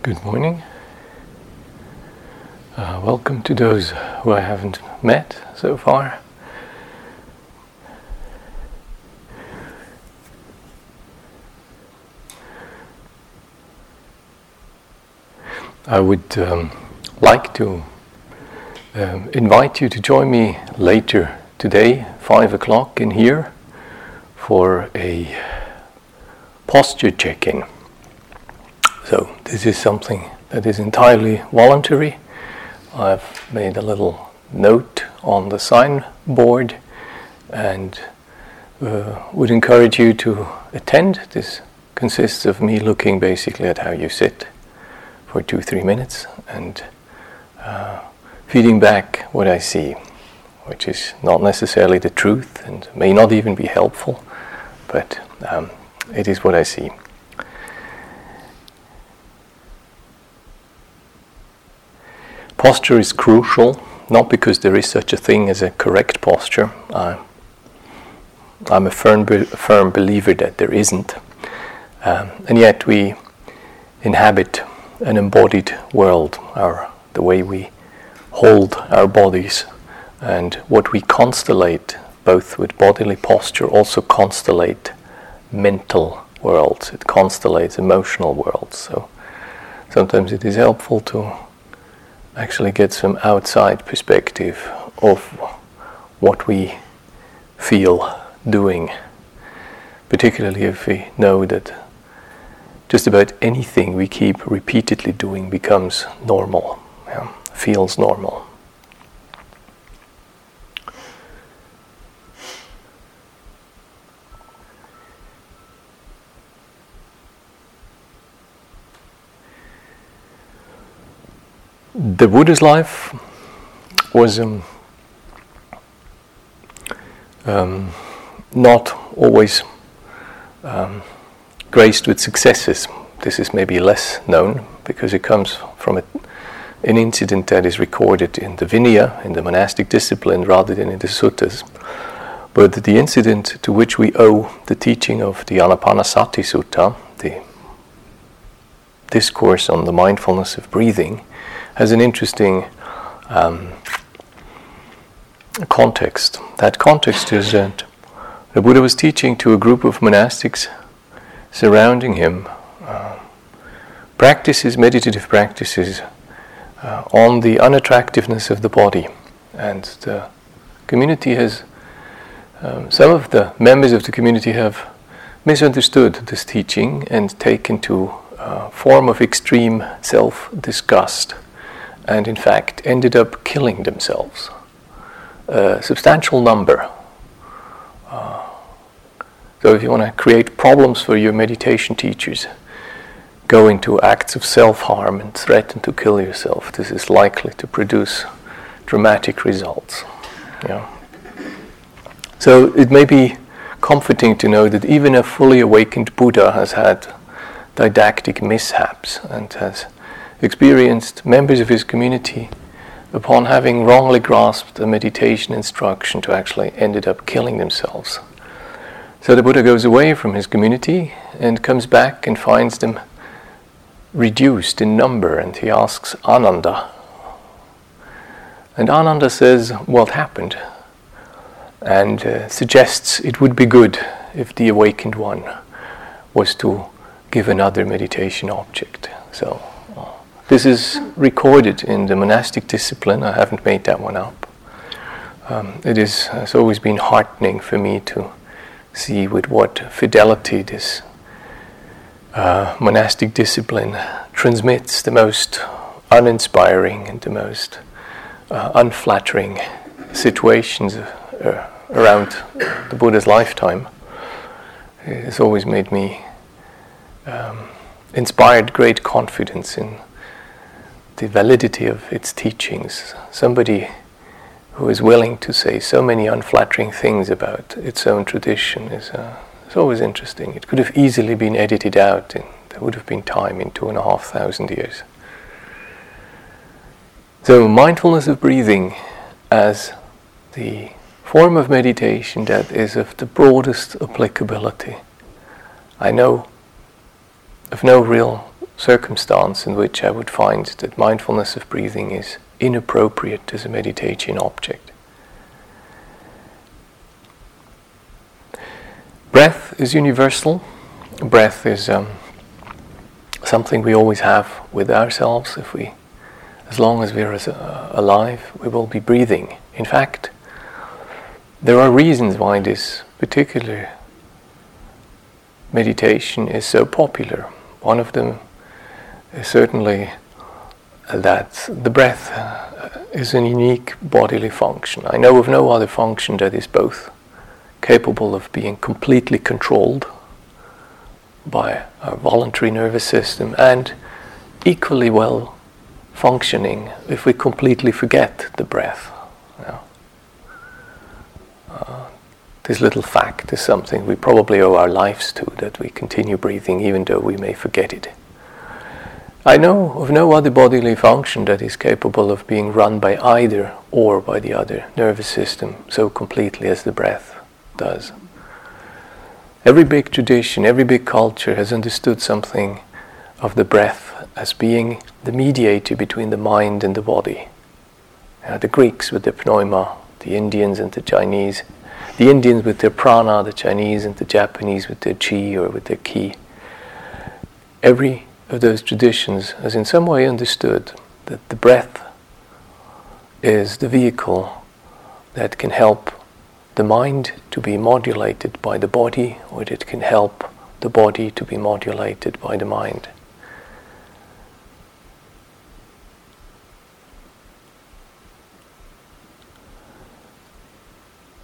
Good morning. Uh, welcome to those who I haven't met so far. I would um, like to um, invite you to join me later today, 5 o'clock, in here for a posture check in. So, this is something that is entirely voluntary. I've made a little note on the signboard and uh, would encourage you to attend. This consists of me looking basically at how you sit for two, three minutes and uh, feeding back what I see, which is not necessarily the truth and may not even be helpful, but um, it is what I see. Posture is crucial, not because there is such a thing as a correct posture. Uh, I'm a firm, be- firm believer that there isn't. Um, and yet we inhabit an embodied world, our, the way we hold our bodies and what we constellate, both with bodily posture, also constellate mental worlds. It constellates emotional worlds. So sometimes it is helpful to actually get some outside perspective of what we feel doing, particularly if we know that just about anything we keep repeatedly doing becomes normal, yeah, feels normal. The Buddha's life was um, um, not always um, graced with successes. This is maybe less known because it comes from a, an incident that is recorded in the Vinaya, in the monastic discipline, rather than in the suttas. But the incident to which we owe the teaching of the Anapanasati Sutta, the discourse on the mindfulness of breathing, has an interesting um, context. That context is that the Buddha was teaching to a group of monastics surrounding him uh, practices, meditative practices, uh, on the unattractiveness of the body. And the community has, um, some of the members of the community have misunderstood this teaching and taken to a form of extreme self disgust and in fact ended up killing themselves. A substantial number. Uh, so, if you want to create problems for your meditation teachers, go into acts of self harm and threaten to kill yourself. This is likely to produce dramatic results. Yeah. So, it may be comforting to know that even a fully awakened Buddha has had didactic mishaps and has experienced members of his community, upon having wrongly grasped a meditation instruction, to actually ended up killing themselves. So the Buddha goes away from his community and comes back and finds them reduced in number, and he asks Ananda. And Ananda says, What happened? and uh, suggests it would be good if the awakened one was to give another meditation object. So this is recorded in the monastic discipline. I haven't made that one up. Um, it is, has always been heartening for me to see with what fidelity this uh, monastic discipline transmits the most uninspiring and the most uh, unflattering situations uh, around the Buddha's lifetime. It has always made me um, inspired great confidence in the validity of its teachings. Somebody who is willing to say so many unflattering things about its own tradition is, uh, is always interesting. It could have easily been edited out, and there would have been time in two and a half thousand years. So, mindfulness of breathing as the form of meditation that is of the broadest applicability. I know of no real circumstance in which I would find that mindfulness of breathing is inappropriate as a meditation object. Breath is universal. Breath is um, something we always have with ourselves. If we, as long as we're uh, alive, we will be breathing. In fact, there are reasons why this particular meditation is so popular. One of them certainly that the breath is a unique bodily function. I know of no other function that is both capable of being completely controlled by our voluntary nervous system and equally well functioning if we completely forget the breath. Uh, this little fact is something we probably owe our lives to, that we continue breathing even though we may forget it. I know of no other bodily function that is capable of being run by either or by the other nervous system so completely as the breath does. Every big tradition, every big culture has understood something of the breath as being the mediator between the mind and the body. Uh, the Greeks with their pneuma, the Indians and the Chinese, the Indians with their prana, the Chinese and the Japanese with their chi or with their ki. Every of those traditions has in some way understood that the breath is the vehicle that can help the mind to be modulated by the body, or it can help the body to be modulated by the mind.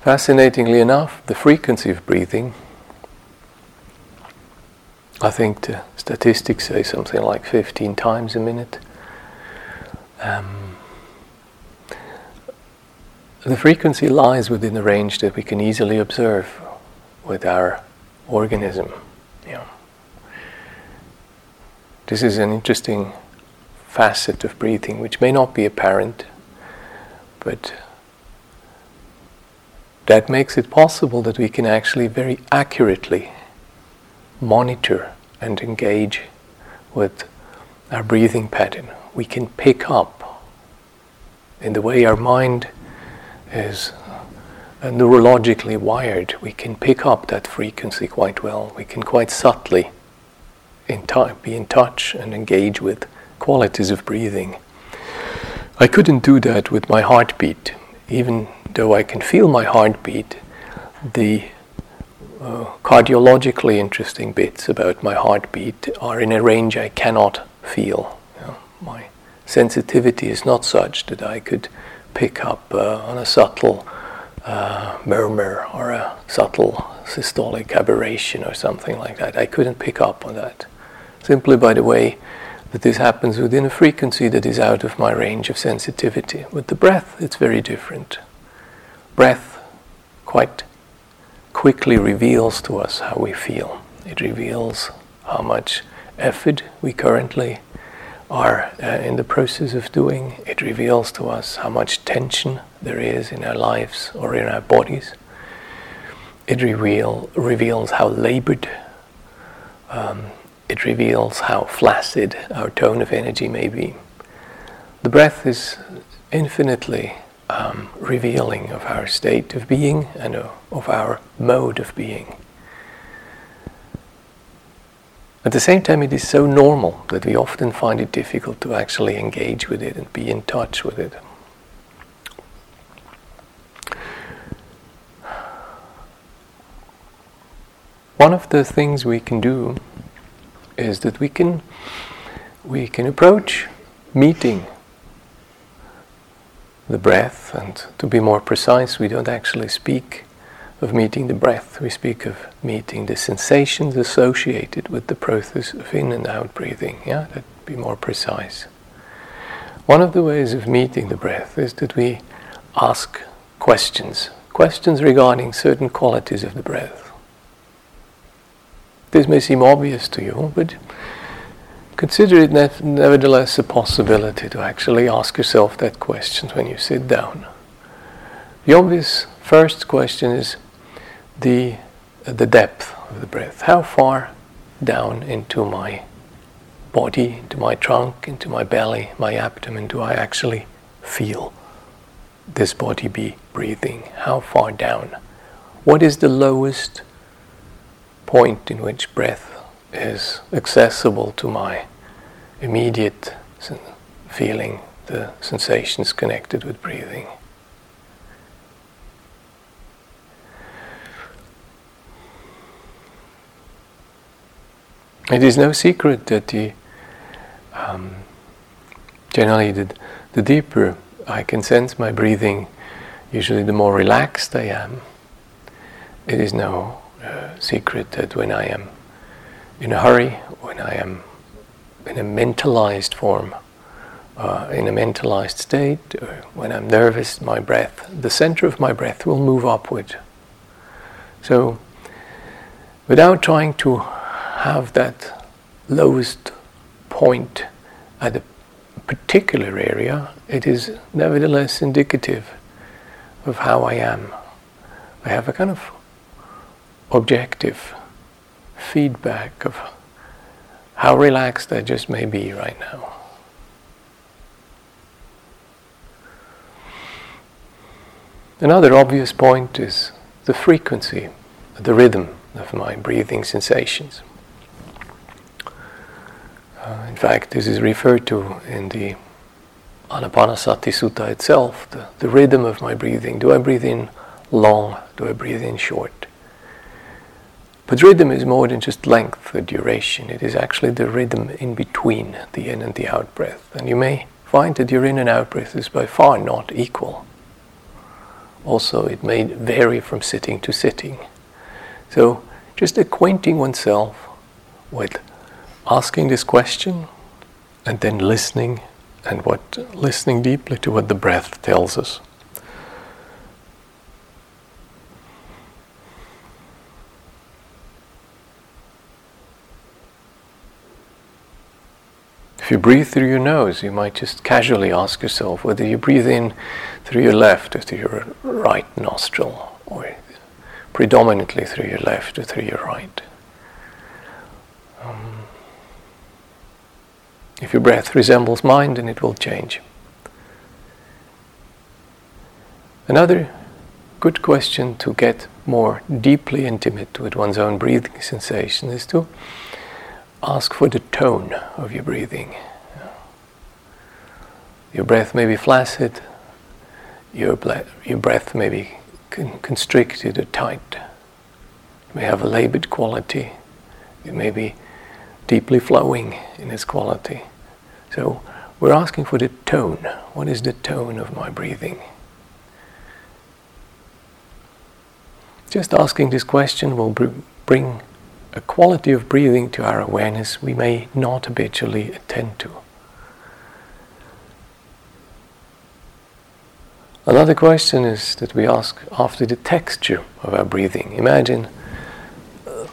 Fascinatingly enough, the frequency of breathing I think the statistics say something like 15 times a minute. Um, the frequency lies within the range that we can easily observe with our organism. Yeah. This is an interesting facet of breathing which may not be apparent, but that makes it possible that we can actually very accurately monitor and engage with our breathing pattern. We can pick up in the way our mind is neurologically wired, we can pick up that frequency quite well. We can quite subtly in t- be in touch and engage with qualities of breathing. I couldn't do that with my heartbeat. Even though I can feel my heartbeat, the uh, cardiologically interesting bits about my heartbeat are in a range I cannot feel. You know, my sensitivity is not such that I could pick up uh, on a subtle uh, murmur or a subtle systolic aberration or something like that. I couldn't pick up on that simply by the way that this happens within a frequency that is out of my range of sensitivity. With the breath, it's very different. Breath, quite quickly reveals to us how we feel. It reveals how much effort we currently are uh, in the process of doing. It reveals to us how much tension there is in our lives or in our bodies. It reveal, reveals how labored, um, it reveals how flaccid our tone of energy may be. The breath is infinitely um, revealing of our state of being and of our mode of being. At the same time, it is so normal that we often find it difficult to actually engage with it and be in touch with it. One of the things we can do is that we can we can approach meeting the breath, and to be more precise, we don't actually speak of meeting the breath, we speak of meeting the sensations associated with the process of in and out breathing. Yeah, that'd be more precise. One of the ways of meeting the breath is that we ask questions, questions regarding certain qualities of the breath. This may seem obvious to you, but Consider it nevertheless a possibility to actually ask yourself that question when you sit down. The obvious first question is the, uh, the depth of the breath. How far down into my body, into my trunk, into my belly, my abdomen, do I actually feel this body be breathing? How far down? What is the lowest point in which breath is accessible to my immediate feeling, the sensations connected with breathing? It is no secret that the um, generally the, the deeper I can sense my breathing, usually the more relaxed I am. It is no uh, secret that when I am in a hurry, when I am in a mentalized form, uh, in a mentalized state, or when I'm nervous, my breath, the center of my breath will move upward. So, without trying to have that lowest point at a particular area, it is nevertheless indicative of how I am. I have a kind of objective feedback of how relaxed I just may be right now. Another obvious point is the frequency, the rhythm of my breathing sensations. Uh, in fact, this is referred to in the Anapanasati Sutta itself, the, the rhythm of my breathing. Do I breathe in long? Do I breathe in short? But rhythm is more than just length or duration. It is actually the rhythm in between the in and the out breath. And you may find that your in and out breath is by far not equal. Also, it may vary from sitting to sitting. So, just acquainting oneself with asking this question and then listening and what listening deeply to what the breath tells us. You breathe through your nose, you might just casually ask yourself whether you breathe in through your left or through your right nostril, or predominantly through your left or through your right. Um, if your breath resembles mine, then it will change. Another good question to get more deeply intimate with one's own breathing sensation is to ask for the tone of your breathing. Your breath may be flaccid, your, ble- your breath may be con- constricted or tight. It may have a labored quality, it may be deeply flowing in its quality. So we're asking for the tone. What is the tone of my breathing? Just asking this question will br- bring a quality of breathing to our awareness we may not habitually attend to. Another question is that we ask after the texture of our breathing. Imagine uh,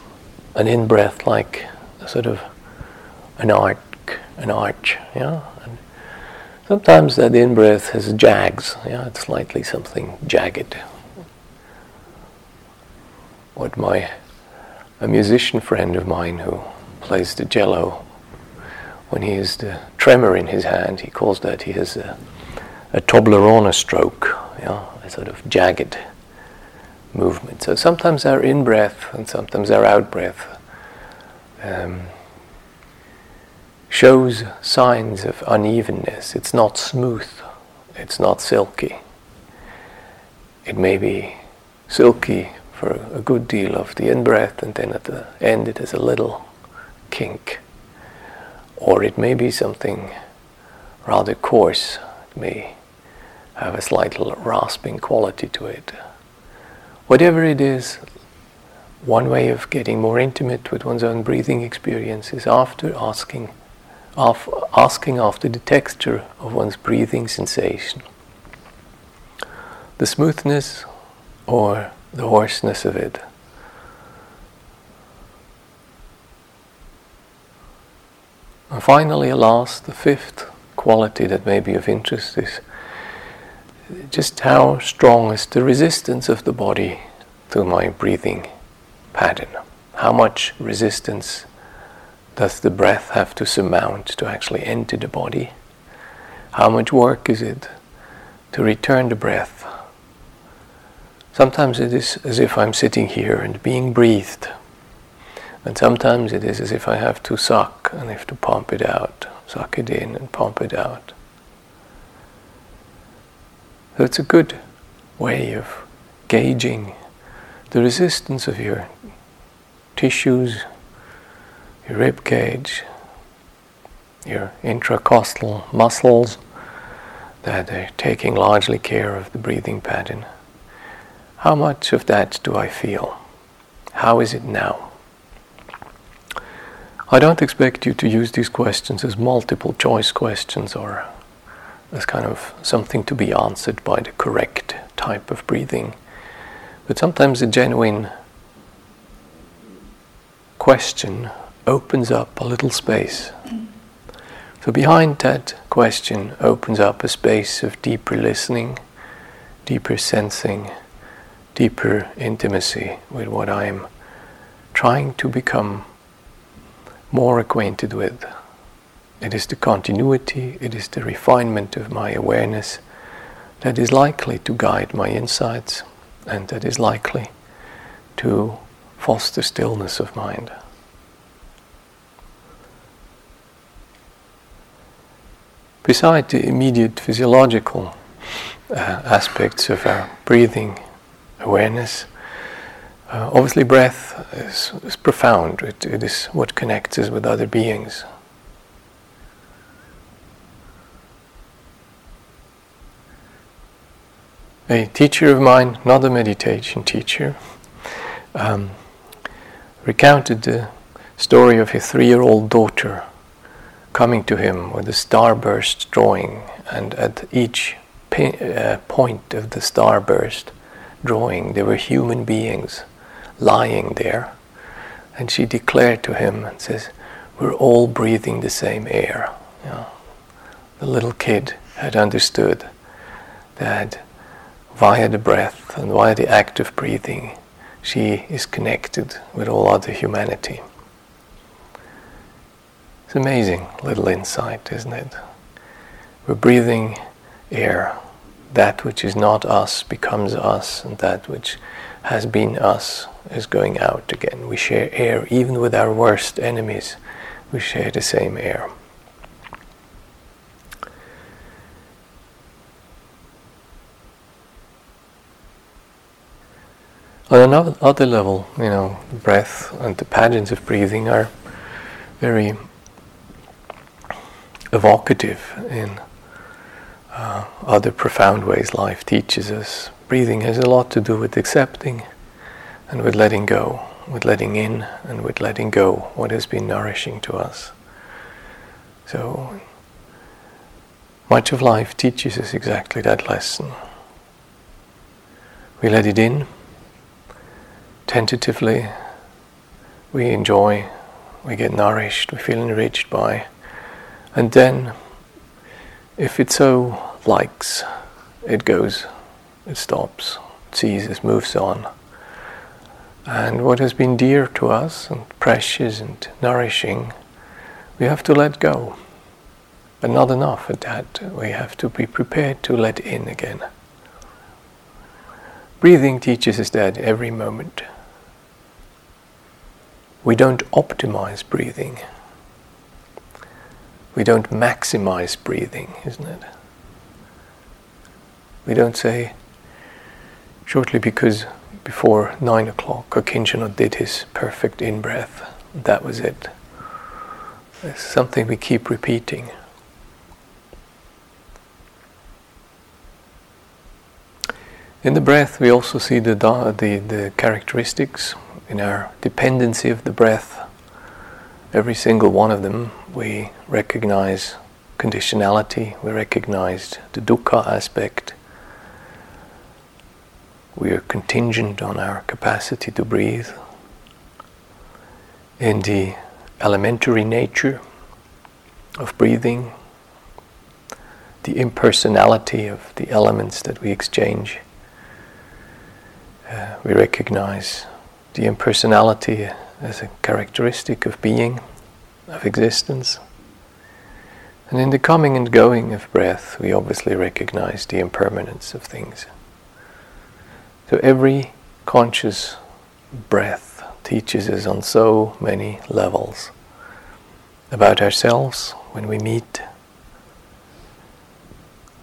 an in breath like a sort of an art an arch. Yeah? And sometimes that in breath has jags. Yeah? It's slightly something jagged. What my a musician friend of mine who plays the cello, when he has the tremor in his hand, he calls that he has a, a Toblerone stroke, a sort of jagged movement. So sometimes our in breath and sometimes our out breath um, shows signs of unevenness. It's not smooth, it's not silky. It may be silky for a good deal of the in breath, and then at the end it has a little kink. Or it may be something rather coarse, it may have a slight rasping quality to it. Whatever it is, one way of getting more intimate with one's own breathing experience is after asking of asking after the texture of one's breathing sensation, the smoothness or the hoarseness of it. And finally, a last, the fifth quality that may be of interest is just how strong is the resistance of the body to my breathing pattern. How much resistance does the breath have to surmount to actually enter the body? How much work is it to return the breath? Sometimes it is as if I'm sitting here and being breathed. And sometimes it is as if I have to suck and have to pump it out, suck it in and pump it out. So it's a good way of gauging the resistance of your tissues, your rib cage, your intracostal muscles that are taking largely care of the breathing pattern. How much of that do I feel? How is it now? I don't expect you to use these questions as multiple choice questions or as kind of something to be answered by the correct type of breathing. But sometimes a genuine question opens up a little space. So, behind that question opens up a space of deeper listening, deeper sensing, deeper intimacy with what I am trying to become more acquainted with. It is the continuity, it is the refinement of my awareness that is likely to guide my insights and that is likely to foster stillness of mind. Beside the immediate physiological uh, aspects of our breathing awareness, uh, obviously, breath is, is profound. It, it is what connects us with other beings. A teacher of mine, not a meditation teacher, um, recounted the story of his three year old daughter coming to him with a starburst drawing, and at each uh, point of the starburst drawing, there were human beings lying there. And she declared to him and says, We're all breathing the same air. You know, the little kid had understood that via the breath and via the act of breathing, she is connected with all other humanity. It's amazing little insight, isn't it? We're breathing air. That which is not us becomes us, and that which has been us is going out again. We share air even with our worst enemies. We share the same air. On another level, you know, breath and the patterns of breathing are very evocative in uh, other profound ways life teaches us. Breathing has a lot to do with accepting and with letting go, with letting in and with letting go what has been nourishing to us. So much of life teaches us exactly that lesson. We let it in tentatively, we enjoy, we get nourished, we feel enriched by, and then if it so likes, it goes, it stops, it ceases, moves on. And what has been dear to us and precious and nourishing, we have to let go. But not enough at that. We have to be prepared to let in again. Breathing teaches us that every moment. We don't optimize breathing. We don't maximize breathing, isn't it? We don't say, shortly because before nine o'clock, Akincano did his perfect in breath. That was it. It's something we keep repeating. In the breath, we also see the, the, the characteristics in our dependency of the breath. Every single one of them, we recognize conditionality, we recognize the dukkha aspect, we are contingent on our capacity to breathe. In the elementary nature of breathing, the impersonality of the elements that we exchange, uh, we recognize the impersonality as a characteristic of being, of existence. And in the coming and going of breath, we obviously recognize the impermanence of things. So every conscious breath teaches us on so many levels about ourselves when we meet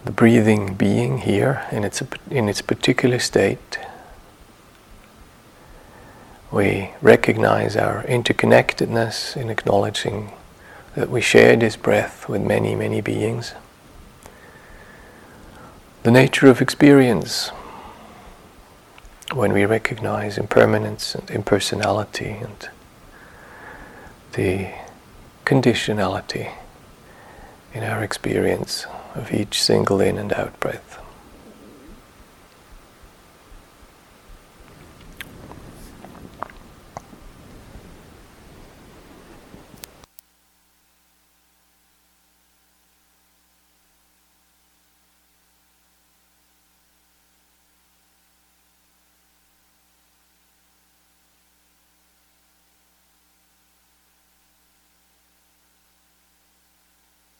the breathing being here in its, in its particular state. We recognize our interconnectedness in acknowledging that we share this breath with many, many beings. The nature of experience, when we recognize impermanence and impersonality and the conditionality in our experience of each single in and out breath.